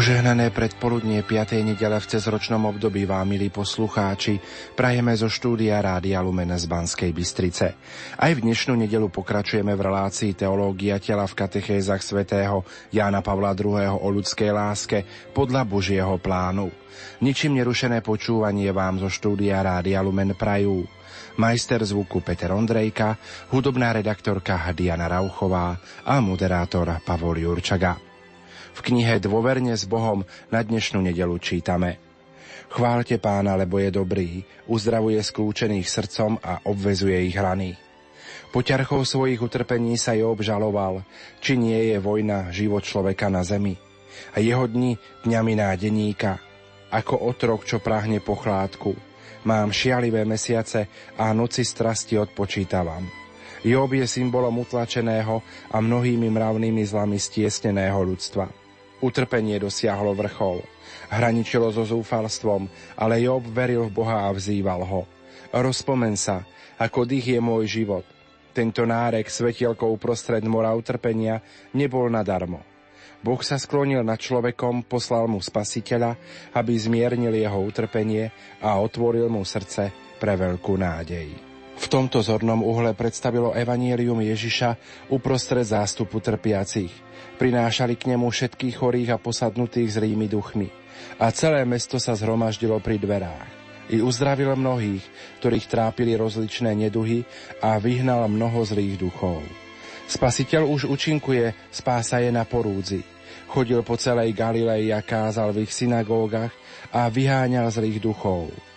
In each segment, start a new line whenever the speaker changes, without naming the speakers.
Požehnané predpoludnie 5. nedele v cezročnom období vám, milí poslucháči, prajeme zo štúdia Rádia Lumen z Banskej Bystrice. Aj v dnešnú nedelu pokračujeme v relácii Teológia tela v katechézach svätého Jána Pavla II. o ľudskej láske podľa Božieho plánu. Ničím nerušené počúvanie vám zo štúdia Rádia Lumen prajú majster zvuku Peter Ondrejka, hudobná redaktorka Diana Rauchová a moderátor Pavol Jurčaga. V knihe Dôverne s Bohom na dnešnú nedelu čítame Chválte pána, lebo je dobrý, uzdravuje skľúčených srdcom a obvezuje ich rany. Po ťarchou svojich utrpení sa Job žaloval, či nie je vojna život človeka na zemi. A jeho dni dňami nádeníka, ako otrok, čo prahne po. Mám šialivé mesiace a noci strasti odpočítavam. Job je symbolom utlačeného a mnohými mravnými zlami stiesneného ľudstva. Utrpenie dosiahlo vrchol. Hraničilo so zúfalstvom, ale Job veril v Boha a vzýval ho. Rozpomen sa, ako dých je môj život. Tento nárek svetielkou prostred mora utrpenia nebol nadarmo. Boh sa sklonil nad človekom, poslal mu spasiteľa, aby zmiernil jeho utrpenie a otvoril mu srdce pre veľkú nádej. V tomto zornom uhle predstavilo Evanielium Ježiša uprostred zástupu trpiacich. Prinášali k nemu všetkých chorých a posadnutých zlými duchmi. A celé mesto sa zhromaždilo pri dverách. I uzdravil mnohých, ktorých trápili rozličné neduhy a vyhnal mnoho zlých duchov. Spasiteľ už učinkuje, spása je na porúdzi. Chodil po celej Galilei a kázal v ich synagógach a vyháňal zlých duchov.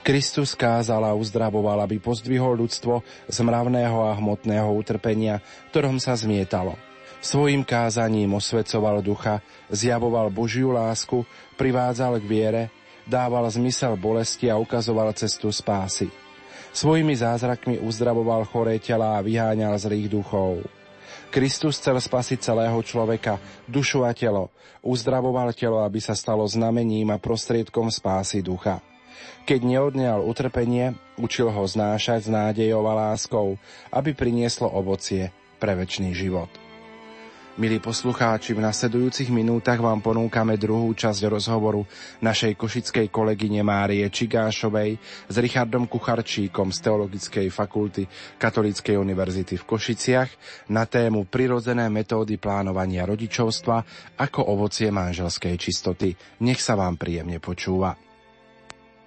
Kristus kázal a uzdravoval, aby pozdvihol ľudstvo z mravného a hmotného utrpenia, ktorom sa zmietalo. Svojim kázaním osvecoval ducha, zjavoval Božiu lásku, privádzal k viere, dával zmysel bolesti a ukazoval cestu spásy. Svojimi zázrakmi uzdravoval choré tela a vyháňal zlých duchov. Kristus chcel spasiť celého človeka, dušu a telo. Uzdravoval telo, aby sa stalo znamením a prostriedkom spásy ducha. Keď neodňal utrpenie, učil ho znášať s nádejou a láskou, aby prinieslo ovocie pre väčší život. Milí poslucháči, v nasledujúcich minútach vám ponúkame druhú časť rozhovoru našej košickej kolegyne Márie Čigášovej s Richardom Kucharčíkom z Teologickej fakulty Katolíckej univerzity v Košiciach na tému prirodzené metódy plánovania rodičovstva ako ovocie manželskej čistoty. Nech sa vám príjemne počúva.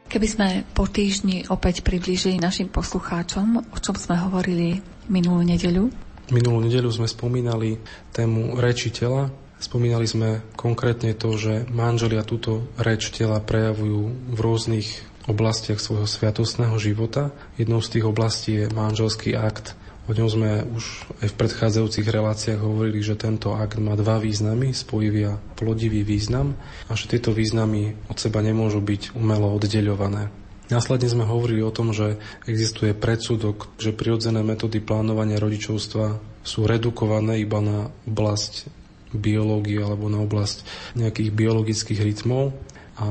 Keby sme po týždni opäť priblížili našim poslucháčom, o čom sme hovorili minulú nedeľu?
Minulú nedeľu sme spomínali tému reči tela. Spomínali sme konkrétne to, že manželia túto reč tela prejavujú v rôznych oblastiach svojho sviatostného života. Jednou z tých oblastí je manželský akt, O ňom sme už aj v predchádzajúcich reláciách hovorili, že tento akt má dva významy, spojivý a plodivý význam a že tieto významy od seba nemôžu byť umelo oddeľované. Následne sme hovorili o tom, že existuje predsudok, že prirodzené metódy plánovania rodičovstva sú redukované iba na oblasť biológie alebo na oblasť nejakých biologických rytmov a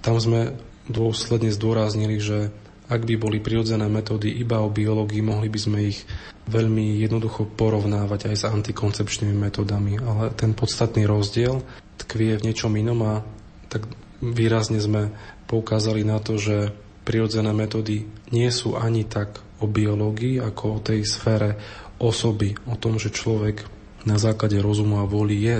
tam sme dôsledne zdôraznili, že ak by boli prirodzené metódy iba o biológii, mohli by sme ich veľmi jednoducho porovnávať aj s antikoncepčnými metódami, ale ten podstatný rozdiel tkvie v niečom inom a tak výrazne sme poukázali na to, že prirodzené metódy nie sú ani tak o biológii, ako o tej sfére osoby, o tom, že človek na základe rozumu a vôly je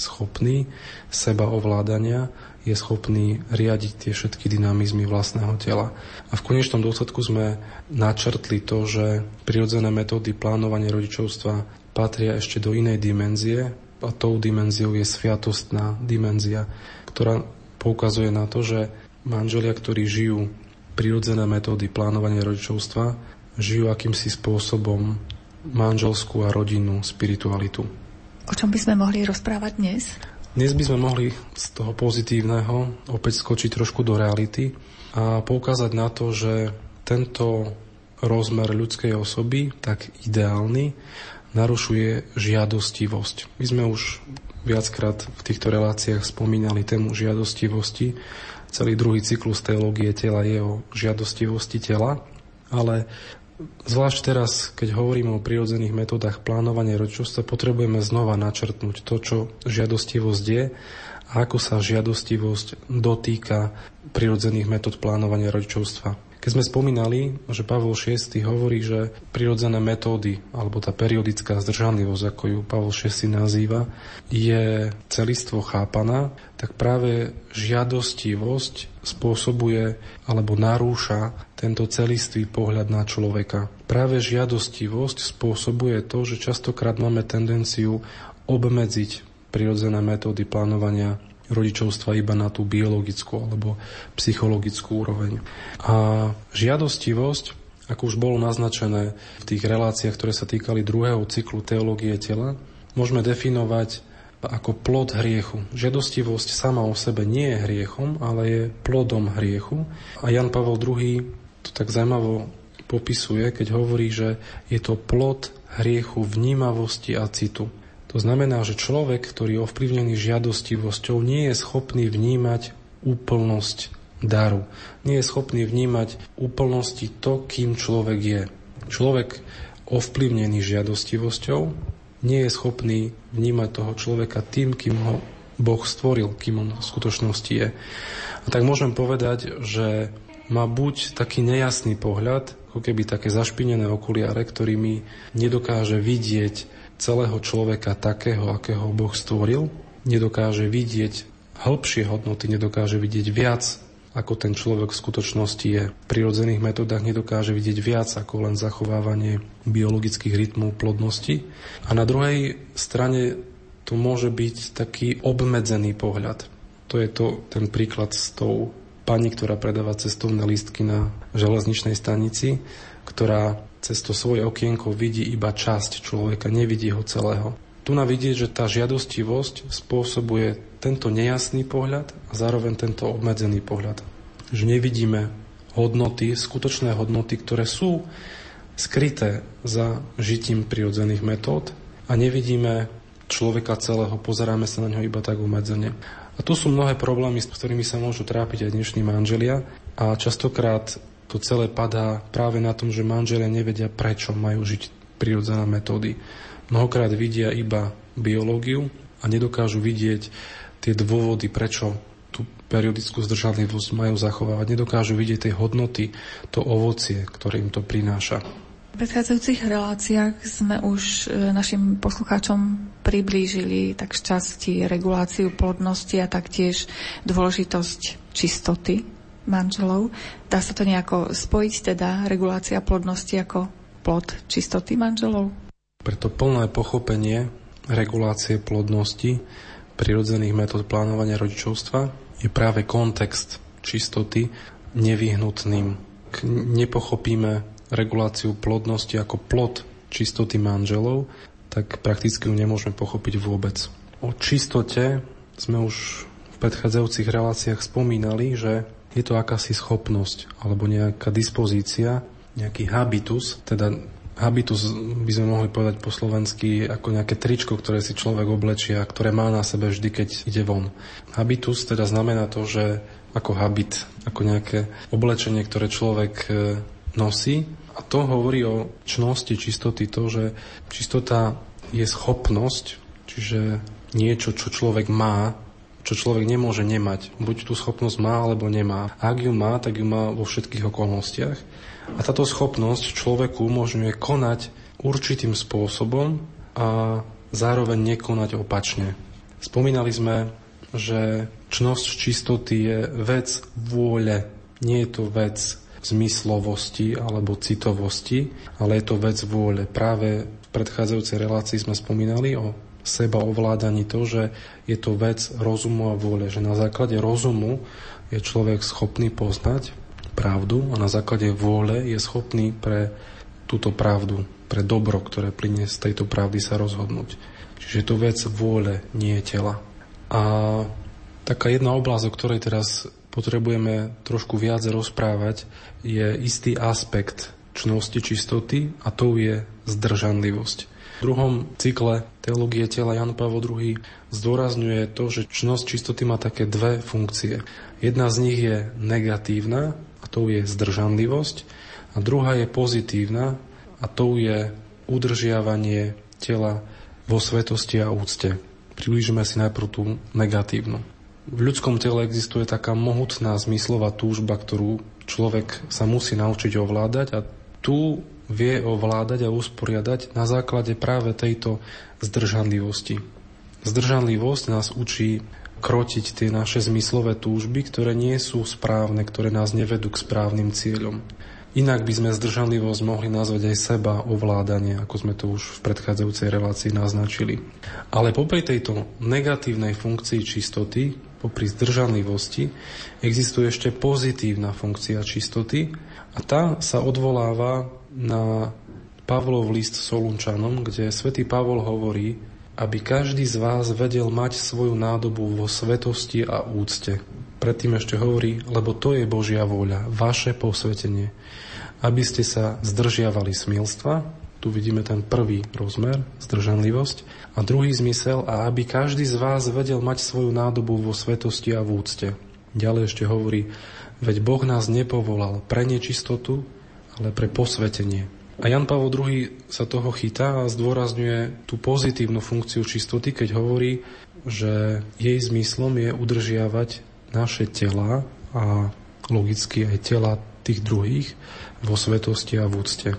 schopný seba ovládania je schopný riadiť tie všetky dynamizmy vlastného tela. A v konečnom dôsledku sme načrtli to, že prirodzené metódy plánovania rodičovstva patria ešte do inej dimenzie a tou dimenziou je sviatostná dimenzia, ktorá poukazuje na to, že manželia, ktorí žijú prirodzené metódy plánovania rodičovstva, žijú akýmsi spôsobom manželskú a rodinnú spiritualitu.
O čom by sme mohli rozprávať dnes?
Dnes by sme mohli z toho pozitívneho opäť skočiť trošku do reality a poukázať na to, že tento rozmer ľudskej osoby, tak ideálny, narušuje žiadostivosť. My sme už viackrát v týchto reláciách spomínali tému žiadostivosti. Celý druhý cyklus teológie tela je o žiadostivosti tela, ale Zvlášť teraz, keď hovoríme o prirodzených metodách plánovania rodičovstva, potrebujeme znova načrtnúť to, čo žiadostivosť je a ako sa žiadostivosť dotýka prirodzených metód plánovania rodičovstva. Keď sme spomínali, že Pavol VI hovorí, že prirodzené metódy, alebo tá periodická zdržanlivosť, ako ju Pavol VI nazýva, je celistvo chápaná, tak práve žiadostivosť spôsobuje alebo narúša tento celistvý pohľad na človeka. Práve žiadostivosť spôsobuje to, že častokrát máme tendenciu obmedziť prirodzené metódy plánovania rodičovstva iba na tú biologickú alebo psychologickú úroveň. A žiadostivosť, ako už bolo naznačené v tých reláciách, ktoré sa týkali druhého cyklu teológie tela, môžeme definovať ako plod hriechu. Žiadostivosť sama o sebe nie je hriechom, ale je plodom hriechu. A Jan Pavel II to tak zaujímavo popisuje, keď hovorí, že je to plod hriechu vnímavosti a citu. To znamená, že človek, ktorý je ovplyvnený žiadostivosťou, nie je schopný vnímať úplnosť daru. Nie je schopný vnímať úplnosti to, kým človek je. Človek ovplyvnený žiadostivosťou nie je schopný vnímať toho človeka tým, kým ho Boh stvoril, kým on v skutočnosti je. A tak môžem povedať, že má buď taký nejasný pohľad, ako keby také zašpinené okuliare, ktorými nedokáže vidieť celého človeka takého, akého Boh stvoril, nedokáže vidieť hĺbšie hodnoty, nedokáže vidieť viac, ako ten človek v skutočnosti je. V prirodzených metodách nedokáže vidieť viac ako len zachovávanie biologických rytmov plodnosti. A na druhej strane to môže byť taký obmedzený pohľad. To je to, ten príklad s tou pani, ktorá predáva cestovné lístky na železničnej stanici, ktorá cez to svoje okienko vidí iba časť človeka, nevidí ho celého. Tu na vidieť, že tá žiadostivosť spôsobuje tento nejasný pohľad a zároveň tento obmedzený pohľad. Že nevidíme hodnoty, skutočné hodnoty, ktoré sú skryté za žitím prirodzených metód a nevidíme človeka celého, pozeráme sa na ňo iba tak umedzene. A tu sú mnohé problémy, s ktorými sa môžu trápiť aj dnešní manželia a častokrát to celé padá práve na tom, že manželia nevedia, prečo majú žiť prirodzené metódy. Mnohokrát vidia iba biológiu a nedokážu vidieť tie dôvody, prečo tú periodickú zdržanlivosť majú zachovávať. Nedokážu vidieť tie hodnoty, to ovocie, ktoré im to prináša.
V predchádzajúcich reláciách sme už e, našim poslucháčom priblížili tak časti reguláciu plodnosti a taktiež dôležitosť čistoty manželov. Dá sa to nejako spojiť, teda regulácia plodnosti ako plod čistoty manželov?
Preto plné pochopenie regulácie plodnosti prirodzených metód plánovania rodičovstva je práve kontext čistoty nevyhnutným. K nepochopíme reguláciu plodnosti ako plod čistoty manželov, tak prakticky ju nemôžeme pochopiť vôbec. O čistote sme už v predchádzajúcich reláciách spomínali, že je to akási schopnosť alebo nejaká dispozícia, nejaký habitus, teda habitus by sme mohli povedať po slovensky ako nejaké tričko, ktoré si človek oblečia, ktoré má na sebe vždy, keď ide von. Habitus teda znamená to, že ako habit, ako nejaké oblečenie, ktoré človek e, nosí. A to hovorí o čnosti čistoty, to, že čistota je schopnosť, čiže niečo, čo človek má, čo človek nemôže nemať. Buď tú schopnosť má, alebo nemá. A ak ju má, tak ju má vo všetkých okolnostiach. A táto schopnosť človeku umožňuje konať určitým spôsobom a zároveň nekonať opačne. Spomínali sme, že čnosť čistoty je vec vôle. Nie je to vec zmyslovosti alebo citovosti, ale je to vec vôle. Práve v predchádzajúcej relácii sme spomínali o seba ovládaní to, že je to vec rozumu a vôle, že na základe rozumu je človek schopný poznať pravdu a na základe vôle je schopný pre túto pravdu, pre dobro, ktoré plyne z tejto pravdy sa rozhodnúť. Čiže je to vec vôle, nie tela. A taká jedna oblasť, o ktorej teraz potrebujeme trošku viac rozprávať, je istý aspekt čnosti čistoty a to je zdržanlivosť. V druhom cykle teológie tela Jan Pavel II zdôrazňuje to, že čnosť čistoty má také dve funkcie. Jedna z nich je negatívna to je zdržanlivosť a druhá je pozitívna a to je udržiavanie tela vo svetosti a úcte. Priblížime si najprv tú negatívnu. V ľudskom tele existuje taká mohutná zmyslová túžba, ktorú človek sa musí naučiť ovládať a tu vie ovládať a usporiadať na základe práve tejto zdržanlivosti. Zdržanlivosť nás učí krotiť tie naše zmyslové túžby, ktoré nie sú správne, ktoré nás nevedú k správnym cieľom. Inak by sme zdržanlivosť mohli nazvať aj seba ovládanie, ako sme to už v predchádzajúcej relácii naznačili. Ale popri tejto negatívnej funkcii čistoty, popri zdržanlivosti, existuje ešte pozitívna funkcia čistoty a tá sa odvoláva na Pavlov list Solunčanom, kde svätý Pavol hovorí, aby každý z vás vedel mať svoju nádobu vo svetosti a úcte. Predtým ešte hovorí, lebo to je Božia vôľa, vaše posvetenie aby ste sa zdržiavali smilstva, tu vidíme ten prvý rozmer, zdržanlivosť, a druhý zmysel, a aby každý z vás vedel mať svoju nádobu vo svetosti a v úcte. Ďalej ešte hovorí, veď Boh nás nepovolal pre nečistotu, ale pre posvetenie. A Jan Pavel II sa toho chytá a zdôrazňuje tú pozitívnu funkciu čistoty, keď hovorí, že jej zmyslom je udržiavať naše tela a logicky aj tela tých druhých vo svetosti a v úcte.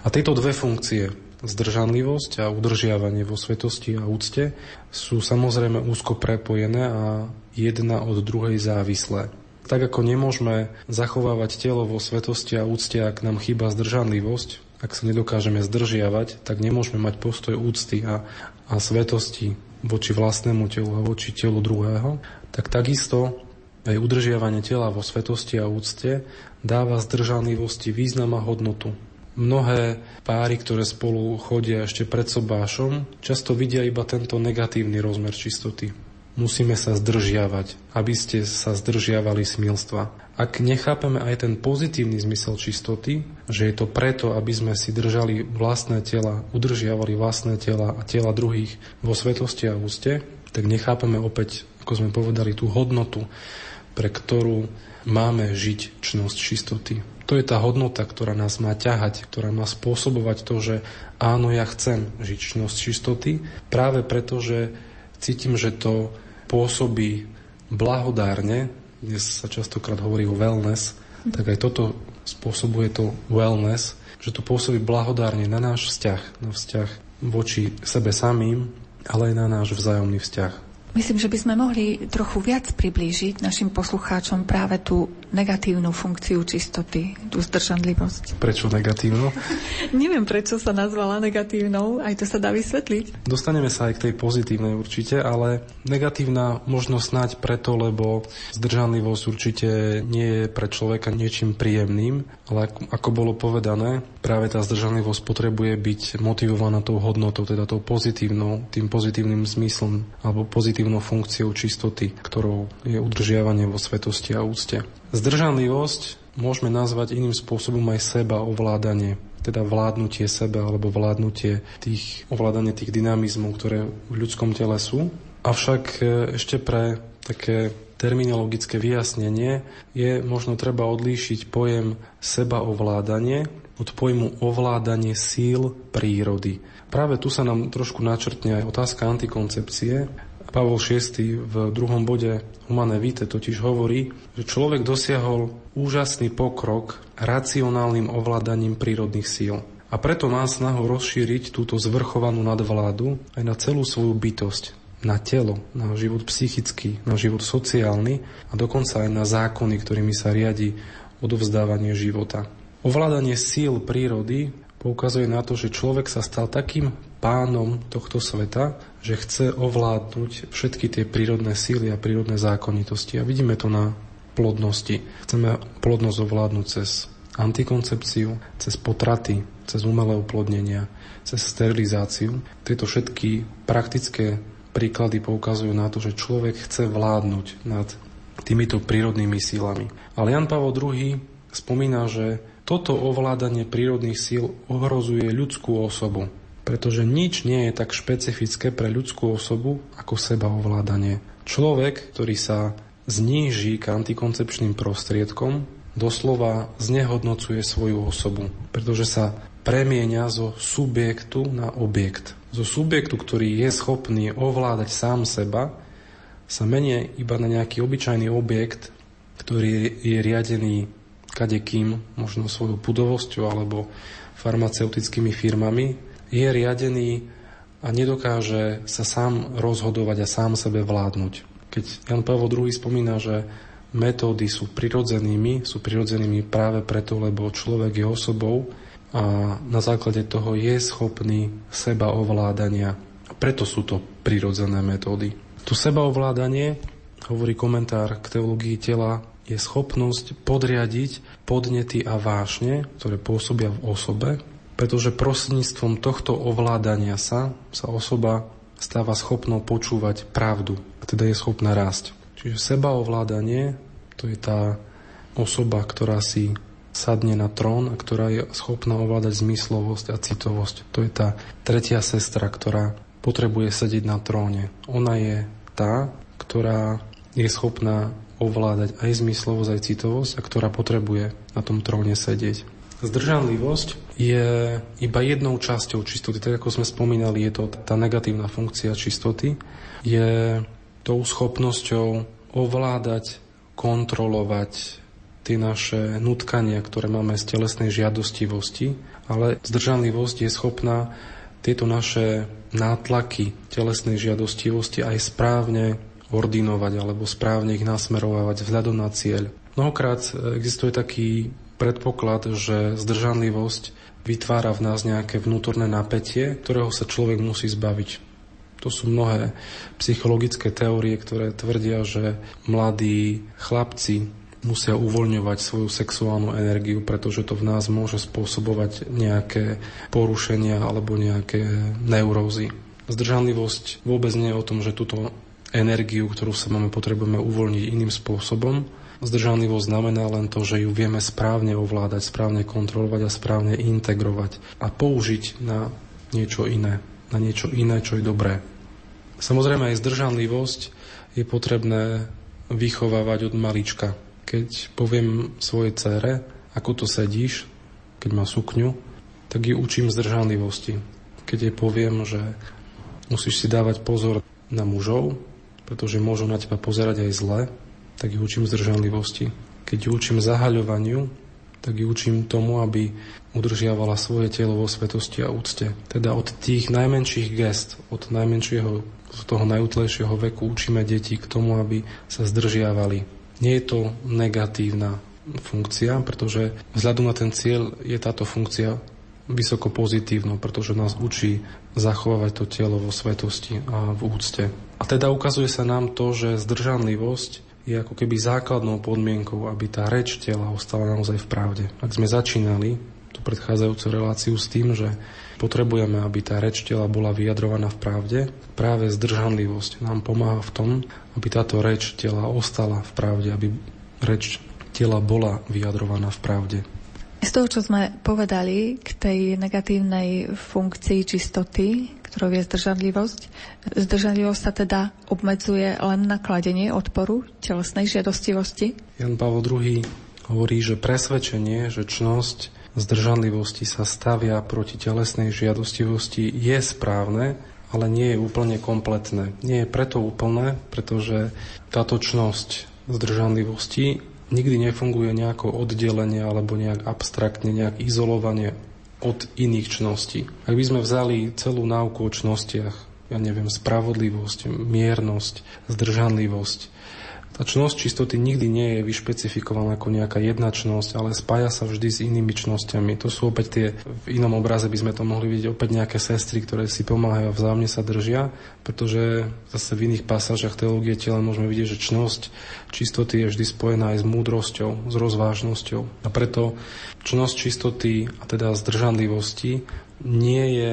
A tieto dve funkcie, zdržanlivosť a udržiavanie vo svetosti a úcte, sú samozrejme úzko prepojené a jedna od druhej závislé. Tak ako nemôžeme zachovávať telo vo svetosti a úcte, ak nám chýba zdržanlivosť, ak sa nedokážeme zdržiavať, tak nemôžeme mať postoj úcty a, a svetosti voči vlastnému telu a voči telu druhého, tak takisto aj udržiavanie tela vo svetosti a úcte dáva zdržanlivosti význam a hodnotu. Mnohé páry, ktoré spolu chodia ešte pred sobášom, často vidia iba tento negatívny rozmer čistoty. Musíme sa zdržiavať, aby ste sa zdržiavali smilstva. Ak nechápeme aj ten pozitívny zmysel čistoty, že je to preto, aby sme si držali vlastné tela, udržiavali vlastné tela a tela druhých vo svetosti a úste, tak nechápeme opäť, ako sme povedali, tú hodnotu, pre ktorú máme žiť čnosť čistoty. To je tá hodnota, ktorá nás má ťahať, ktorá má spôsobovať to, že áno, ja chcem žiť čnosť čistoty, práve preto, že cítim, že to pôsobí blahodárne, dnes sa častokrát hovorí o wellness, tak aj toto spôsobuje to wellness, že to pôsobí blahodárne na náš vzťah, na vzťah voči sebe samým, ale aj na náš vzájomný vzťah
Myslím, že by sme mohli trochu viac priblížiť našim poslucháčom práve tú negatívnu funkciu čistoty, tú zdržanlivosť.
Prečo negatívnu?
Neviem, prečo sa nazvala negatívnou, aj to sa dá vysvetliť.
Dostaneme sa aj k tej pozitívnej určite, ale negatívna možno snáď preto, lebo zdržanlivosť určite nie je pre človeka niečím príjemným, ale ako bolo povedané, práve tá zdržanlivosť potrebuje byť motivovaná tou hodnotou, teda tou pozitívnou, tým pozitívnym zmyslom alebo pozitívnym pozitívnou funkciou čistoty, ktorou je udržiavanie vo svetosti a úcte. Zdržanlivosť môžeme nazvať iným spôsobom aj seba ovládanie, teda vládnutie seba alebo vládnutie tých, ovládanie tých dynamizmov, ktoré v ľudskom tele sú. Avšak e, ešte pre také terminologické vyjasnenie je možno treba odlíšiť pojem sebaovládanie od pojmu ovládanie síl prírody. Práve tu sa nám trošku načrtne aj otázka antikoncepcie, Pavol VI v druhom bode Humane Vitae totiž hovorí, že človek dosiahol úžasný pokrok racionálnym ovládaním prírodných síl. A preto má snahu rozšíriť túto zvrchovanú nadvládu aj na celú svoju bytosť, na telo, na život psychický, na život sociálny a dokonca aj na zákony, ktorými sa riadi odovzdávanie života. Ovládanie síl prírody poukazuje na to, že človek sa stal takým pánom tohto sveta, že chce ovládnuť všetky tie prírodné síly a prírodné zákonitosti. A vidíme to na plodnosti. Chceme plodnosť ovládnuť cez antikoncepciu, cez potraty, cez umelé uplodnenia, cez sterilizáciu. Tieto všetky praktické príklady poukazujú na to, že človek chce vládnuť nad týmito prírodnými sílami. Ale Jan Pavel II spomína, že toto ovládanie prírodných síl ohrozuje ľudskú osobu, pretože nič nie je tak špecifické pre ľudskú osobu ako seba ovládanie. Človek, ktorý sa zníži k antikoncepčným prostriedkom, doslova znehodnocuje svoju osobu, pretože sa premieňa zo subjektu na objekt. Zo subjektu, ktorý je schopný ovládať sám seba, sa menia iba na nejaký obyčajný objekt, ktorý je riadený kadekým, možno svojou pudovosťou alebo farmaceutickými firmami, je riadený a nedokáže sa sám rozhodovať a sám sebe vládnuť. Keď Jan Pavel II spomína, že metódy sú prirodzenými, sú prirodzenými práve preto, lebo človek je osobou a na základe toho je schopný seba ovládania. Preto sú to prirodzené metódy. Tu sebaovládanie, hovorí komentár k teológii tela, je schopnosť podriadiť podnety a vášne, ktoré pôsobia v osobe, pretože prostredníctvom tohto ovládania sa, sa osoba stáva schopnou počúvať pravdu a teda je schopná rásť. Čiže sebaovládanie to je tá osoba, ktorá si sadne na trón a ktorá je schopná ovládať zmyslovosť a citovosť. To je tá tretia sestra, ktorá potrebuje sedieť na tróne. Ona je tá, ktorá je schopná ovládať aj zmyslovosť, aj citovosť a ktorá potrebuje na tom tróne sedieť. Zdržanlivosť je iba jednou časťou čistoty. Tak ako sme spomínali, je to tá negatívna funkcia čistoty. Je tou schopnosťou ovládať, kontrolovať tie naše nutkania, ktoré máme z telesnej žiadostivosti, ale zdržanlivosť je schopná tieto naše nátlaky telesnej žiadostivosti aj správne ordinovať alebo správne ich nasmerovať vzhľadom na cieľ. Mnohokrát existuje taký predpoklad, že zdržanlivosť vytvára v nás nejaké vnútorné napätie, ktorého sa človek musí zbaviť. To sú mnohé psychologické teórie, ktoré tvrdia, že mladí chlapci musia uvoľňovať svoju sexuálnu energiu, pretože to v nás môže spôsobovať nejaké porušenia alebo nejaké neurózy. Zdržanlivosť vôbec nie je o tom, že túto energiu, ktorú sa máme, potrebujeme uvoľniť iným spôsobom. Zdržanlivosť znamená len to, že ju vieme správne ovládať, správne kontrolovať a správne integrovať a použiť na niečo iné, na niečo iné, čo je dobré. Samozrejme aj zdržanlivosť je potrebné vychovávať od malička. Keď poviem svojej cére, ako to sedíš, keď má sukňu, tak ju učím zdržanlivosti. Keď jej poviem, že musíš si dávať pozor na mužov, pretože môžu na teba pozerať aj zle, tak ju učím zdržanlivosti. Keď ju učím zahaľovaniu, tak ju učím tomu, aby udržiavala svoje telo vo svetosti a úcte. Teda od tých najmenších gest, od najmenšieho, z toho najútlejšieho veku učíme deti k tomu, aby sa zdržiavali nie je to negatívna funkcia, pretože vzhľadom na ten cieľ je táto funkcia vysoko pozitívna, pretože nás učí zachovávať to telo vo svetosti a v úcte. A teda ukazuje sa nám to, že zdržanlivosť je ako keby základnou podmienkou, aby tá reč tela ostala naozaj v pravde. Ak sme začínali tú predchádzajúcu reláciu s tým, že potrebujeme, aby tá reč tela bola vyjadrovaná v pravde, práve zdržanlivosť nám pomáha v tom, aby táto reč tela ostala v pravde, aby reč tela bola vyjadrovaná v pravde.
Z toho, čo sme povedali k tej negatívnej funkcii čistoty, ktorou je zdržanlivosť, zdržanlivosť sa teda obmedzuje len na kladenie odporu telesnej žiadostivosti?
Jan Pavel II hovorí, že presvedčenie, že čnosť zdržanlivosti sa stavia proti telesnej žiadostivosti je správne, ale nie je úplne kompletné. Nie je preto úplné, pretože táto čnosť zdržanlivosti nikdy nefunguje nejako oddelenie alebo nejak abstraktne, nejak izolovanie od iných čností. Ak by sme vzali celú náuku o čnostiach, ja neviem, spravodlivosť, miernosť, zdržanlivosť, tá čnosť čistoty nikdy nie je vyšpecifikovaná ako nejaká jedna čnosť, ale spája sa vždy s inými čnosťami. To sú opäť tie, v inom obraze by sme to mohli vidieť opäť nejaké sestry, ktoré si pomáhajú a vzájomne sa držia, pretože zase v iných pasážach teológie tela môžeme vidieť, že čnosť čistoty je vždy spojená aj s múdrosťou, s rozvážnosťou. A preto čnosť čistoty a teda zdržanlivosti nie je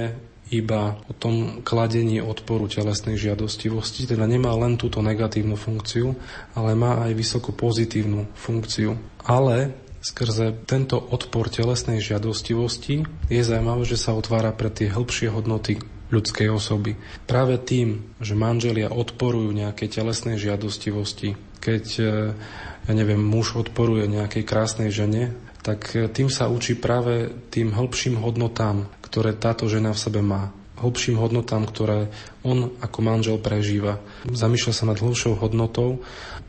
iba o tom kladení odporu telesnej žiadostivosti, teda nemá len túto negatívnu funkciu, ale má aj vysoko pozitívnu funkciu. Ale skrze tento odpor telesnej žiadostivosti je zaujímavé, že sa otvára pre tie hĺbšie hodnoty ľudskej osoby. Práve tým, že manželia odporujú nejakej telesnej žiadostivosti, keď, e, ja neviem, muž odporuje nejakej krásnej žene, tak e, tým sa učí práve tým hĺbším hodnotám, ktoré táto žena v sebe má. hlbším hodnotám, ktoré on ako manžel prežíva. Zamýšľa sa nad hlbšou hodnotou,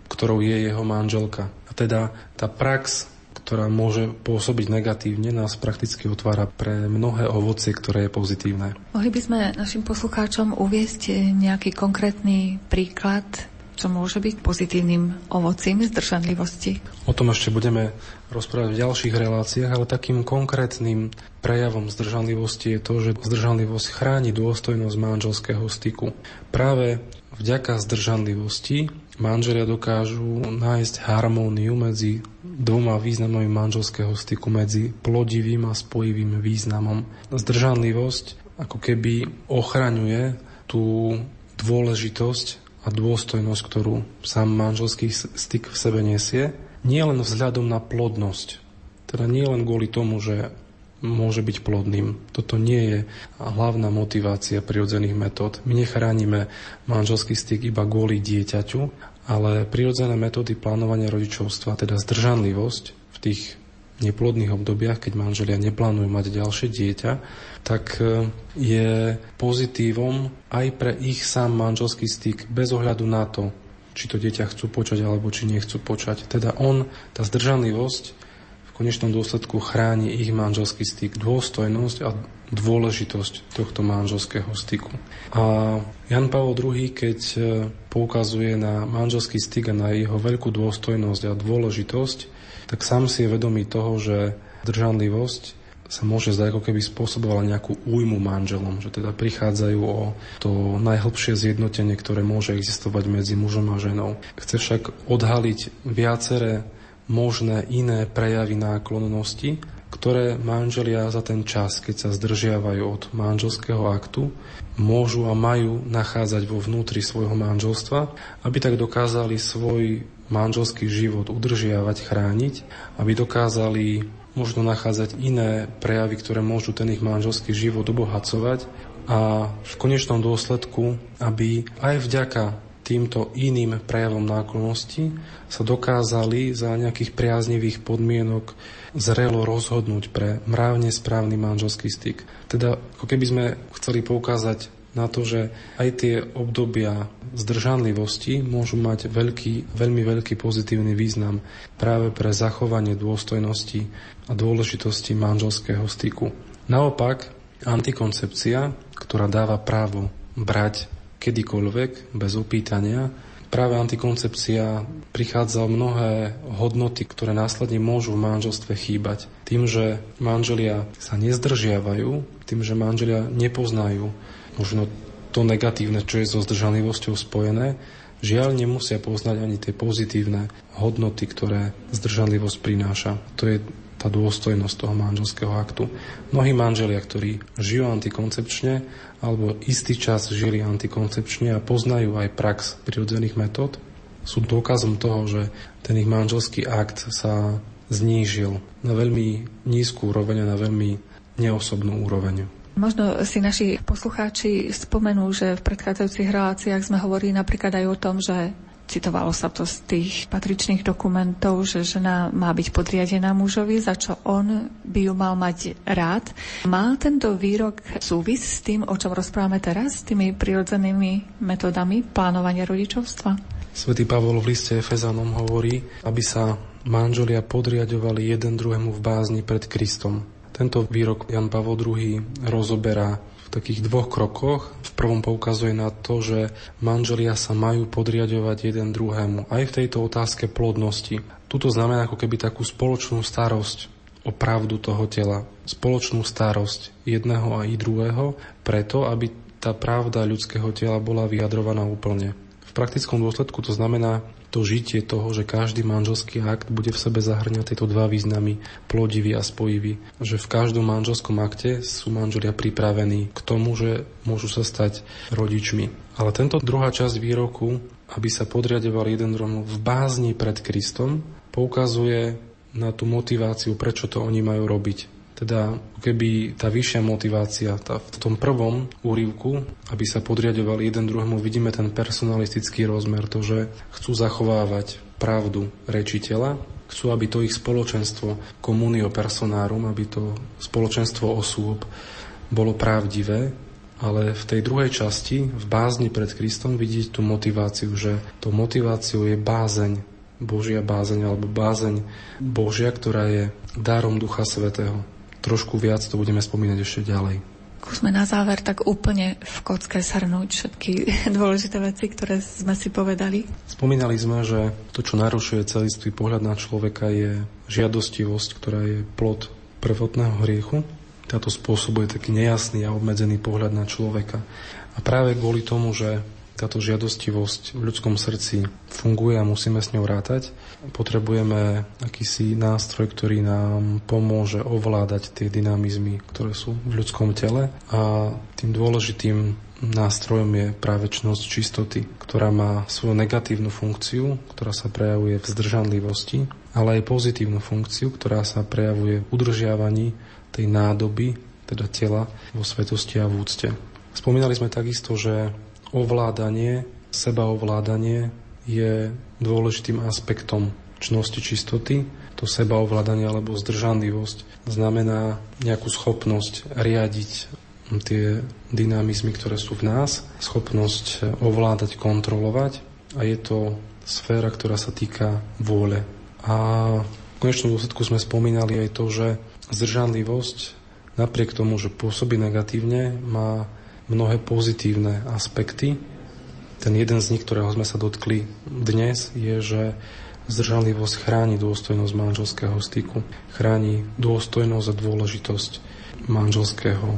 ktorou je jeho manželka. A teda tá prax, ktorá môže pôsobiť negatívne, nás prakticky otvára pre mnohé ovocie, ktoré je pozitívne.
Mohli by sme našim poslucháčom uviesť nejaký konkrétny príklad čo môže byť pozitívnym ovocím zdržanlivosti.
O tom ešte budeme rozprávať v ďalších reláciách, ale takým konkrétnym prejavom zdržanlivosti je to, že zdržanlivosť chráni dôstojnosť manželského styku. Práve vďaka zdržanlivosti manželia dokážu nájsť harmóniu medzi dvoma významami manželského styku, medzi plodivým a spojivým významom. Zdržanlivosť ako keby ochraňuje tú dôležitosť a dôstojnosť, ktorú sám manželský styk v sebe nesie, nie len vzhľadom na plodnosť. Teda nie len kvôli tomu, že môže byť plodným. Toto nie je hlavná motivácia prirodzených metód. My nechránime manželský styk iba kvôli dieťaťu, ale prirodzené metódy plánovania rodičovstva, teda zdržanlivosť v tých neplodných obdobiach, keď manželia neplánujú mať ďalšie dieťa, tak e, je pozitívom aj pre ich sám manželský styk, bez ohľadu na to, či to dieťa chcú počať alebo či nechcú počať. Teda on, tá zdržanlivosť v konečnom dôsledku chráni ich manželský styk, dôstojnosť a dôležitosť tohto manželského styku. A Jan Pavel II, keď e, poukazuje na manželský styk a na jeho veľkú dôstojnosť a dôležitosť, tak sám si je vedomý toho, že držanlivosť sa môže zdať, ako keby spôsobovala nejakú újmu manželom, že teda prichádzajú o to najhlbšie zjednotenie, ktoré môže existovať medzi mužom a ženou. Chce však odhaliť viaceré možné iné prejavy náklonnosti, ktoré manželia za ten čas, keď sa zdržiavajú od manželského aktu, môžu a majú nachádzať vo vnútri svojho manželstva, aby tak dokázali svoj manželský život udržiavať, chrániť, aby dokázali možno nachádzať iné prejavy, ktoré môžu ten ich manželský život obohacovať a v konečnom dôsledku, aby aj vďaka týmto iným prejavom náklonnosti sa dokázali za nejakých priaznivých podmienok zrelo rozhodnúť pre mravne správny manželský styk. Teda ako keby sme chceli poukázať na to, že aj tie obdobia zdržanlivosti môžu mať veľký, veľmi veľký pozitívny význam práve pre zachovanie dôstojnosti a dôležitosti manželského styku. Naopak, antikoncepcia, ktorá dáva právo brať kedykoľvek, bez opýtania, práve antikoncepcia prichádza o mnohé hodnoty, ktoré následne môžu v manželstve chýbať. Tým, že manželia sa nezdržiavajú, tým, že manželia nepoznajú možno to negatívne, čo je so zdržanlivosťou spojené, žiaľ nemusia poznať ani tie pozitívne hodnoty, ktoré zdržanlivosť prináša. To je tá dôstojnosť toho manželského aktu. Mnohí manželia, ktorí žijú antikoncepčne alebo istý čas žili antikoncepčne a poznajú aj prax prirodzených metód, sú dôkazom toho, že ten ich manželský akt sa znížil na veľmi nízku úroveň a na veľmi neosobnú úroveň.
Možno si naši poslucháči spomenú, že v predchádzajúcich reláciách sme hovorili napríklad aj o tom, že citovalo sa to z tých patričných dokumentov, že žena má byť podriadená mužovi, za čo on by ju mal mať rád. Má tento výrok súvis s tým, o čom rozprávame teraz, s tými prirodzenými metodami plánovania rodičovstva?
Svetý Pavol v liste Efezanom hovorí, aby sa manželia podriadovali jeden druhému v bázni pred Kristom. Tento výrok Jan Pavel II rozoberá v takých dvoch krokoch. V prvom poukazuje na to, že manželia sa majú podriadovať jeden druhému aj v tejto otázke plodnosti. Tuto znamená ako keby takú spoločnú starosť o pravdu toho tela, spoločnú starosť jedného a i druhého, preto aby tá pravda ľudského tela bola vyjadrovaná úplne. V praktickom dôsledku to znamená to žitie toho, že každý manželský akt bude v sebe zahrňať tieto dva významy, plodivý a spojivý. Že v každom manželskom akte sú manželia pripravení k tomu, že môžu sa stať rodičmi. Ale tento druhá časť výroku, aby sa podriadovali jeden druhému v bázni pred Kristom, poukazuje na tú motiváciu, prečo to oni majú robiť. Teda keby tá vyššia motivácia tá v tom prvom úrivku, aby sa podriadovali jeden druhému, vidíme ten personalistický rozmer, to, že chcú zachovávať pravdu rečiteľa, chcú, aby to ich spoločenstvo communio personarum, aby to spoločenstvo osôb bolo pravdivé Ale v tej druhej časti, v bázni pred Kristom, vidieť tú motiváciu, že tou motiváciou je bázeň, Božia bázeň alebo bázeň Božia, ktorá je dárom Ducha Svetého. Trošku viac to budeme spomínať ešte ďalej.
Skúsme na záver tak úplne v kocke shrnúť všetky dôležité veci, ktoré sme si povedali.
Spomínali sme, že to, čo narušuje celistvý pohľad na človeka, je žiadostivosť, ktorá je plod prvotného hriechu táto spôsobuje taký nejasný a obmedzený pohľad na človeka. A práve kvôli tomu, že táto žiadostivosť v ľudskom srdci funguje a musíme s ňou rátať. Potrebujeme akýsi nástroj, ktorý nám pomôže ovládať tie dynamizmy, ktoré sú v ľudskom tele. A tým dôležitým nástrojom je práve čnosť čistoty, ktorá má svoju negatívnu funkciu, ktorá sa prejavuje v zdržanlivosti, ale aj pozitívnu funkciu, ktorá sa prejavuje v udržiavaní tej nádoby, teda tela, vo svetosti a v úcte. Spomínali sme takisto, že ovládanie, sebaovládanie je dôležitým aspektom čnosti čistoty. To sebaovládanie alebo zdržanlivosť znamená nejakú schopnosť riadiť tie dynamizmy, ktoré sú v nás, schopnosť ovládať, kontrolovať a je to sféra, ktorá sa týka vôle. A v konečnom dôsledku sme spomínali aj to, že zdržanlivosť napriek tomu, že pôsobí negatívne, má mnohé pozitívne aspekty. Ten jeden z nich, ktorého sme sa dotkli dnes, je, že zdržanlivosť chráni dôstojnosť manželského styku, chráni dôstojnosť a dôležitosť manželského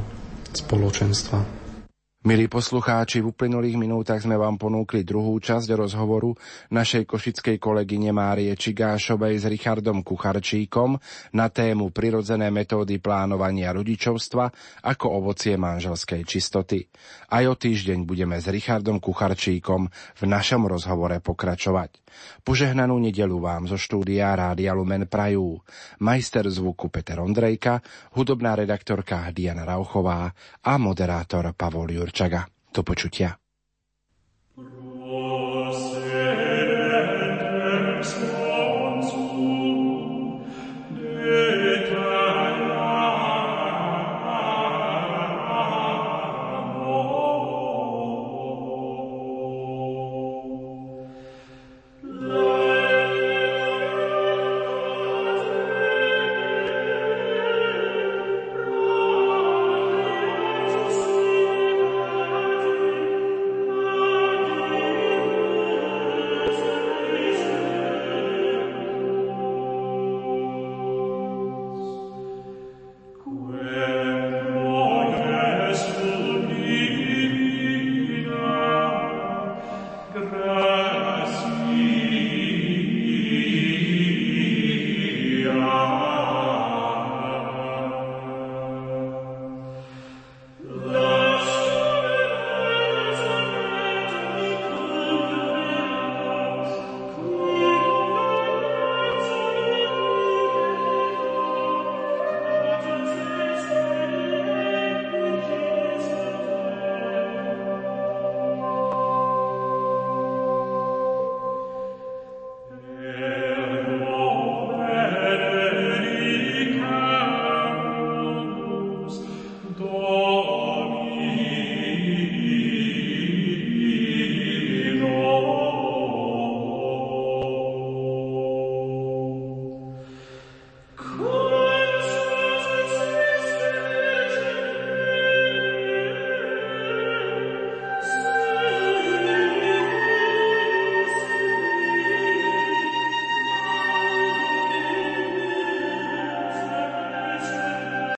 spoločenstva.
Milí poslucháči, v uplynulých minútach sme vám ponúkli druhú časť rozhovoru našej košickej kolegyne Márie Čigášovej s Richardom Kucharčíkom na tému prirodzené metódy plánovania rodičovstva ako ovocie manželskej čistoty. Aj o týždeň budeme s Richardom Kucharčíkom v našom rozhovore pokračovať. Požehnanú nedelu vám zo štúdia Rádia Lumen Prajú. Majster zvuku Peter Ondrejka, hudobná redaktorka Diana Rauchová a moderátor Pavol Jurčaga. Do počutia. Oh.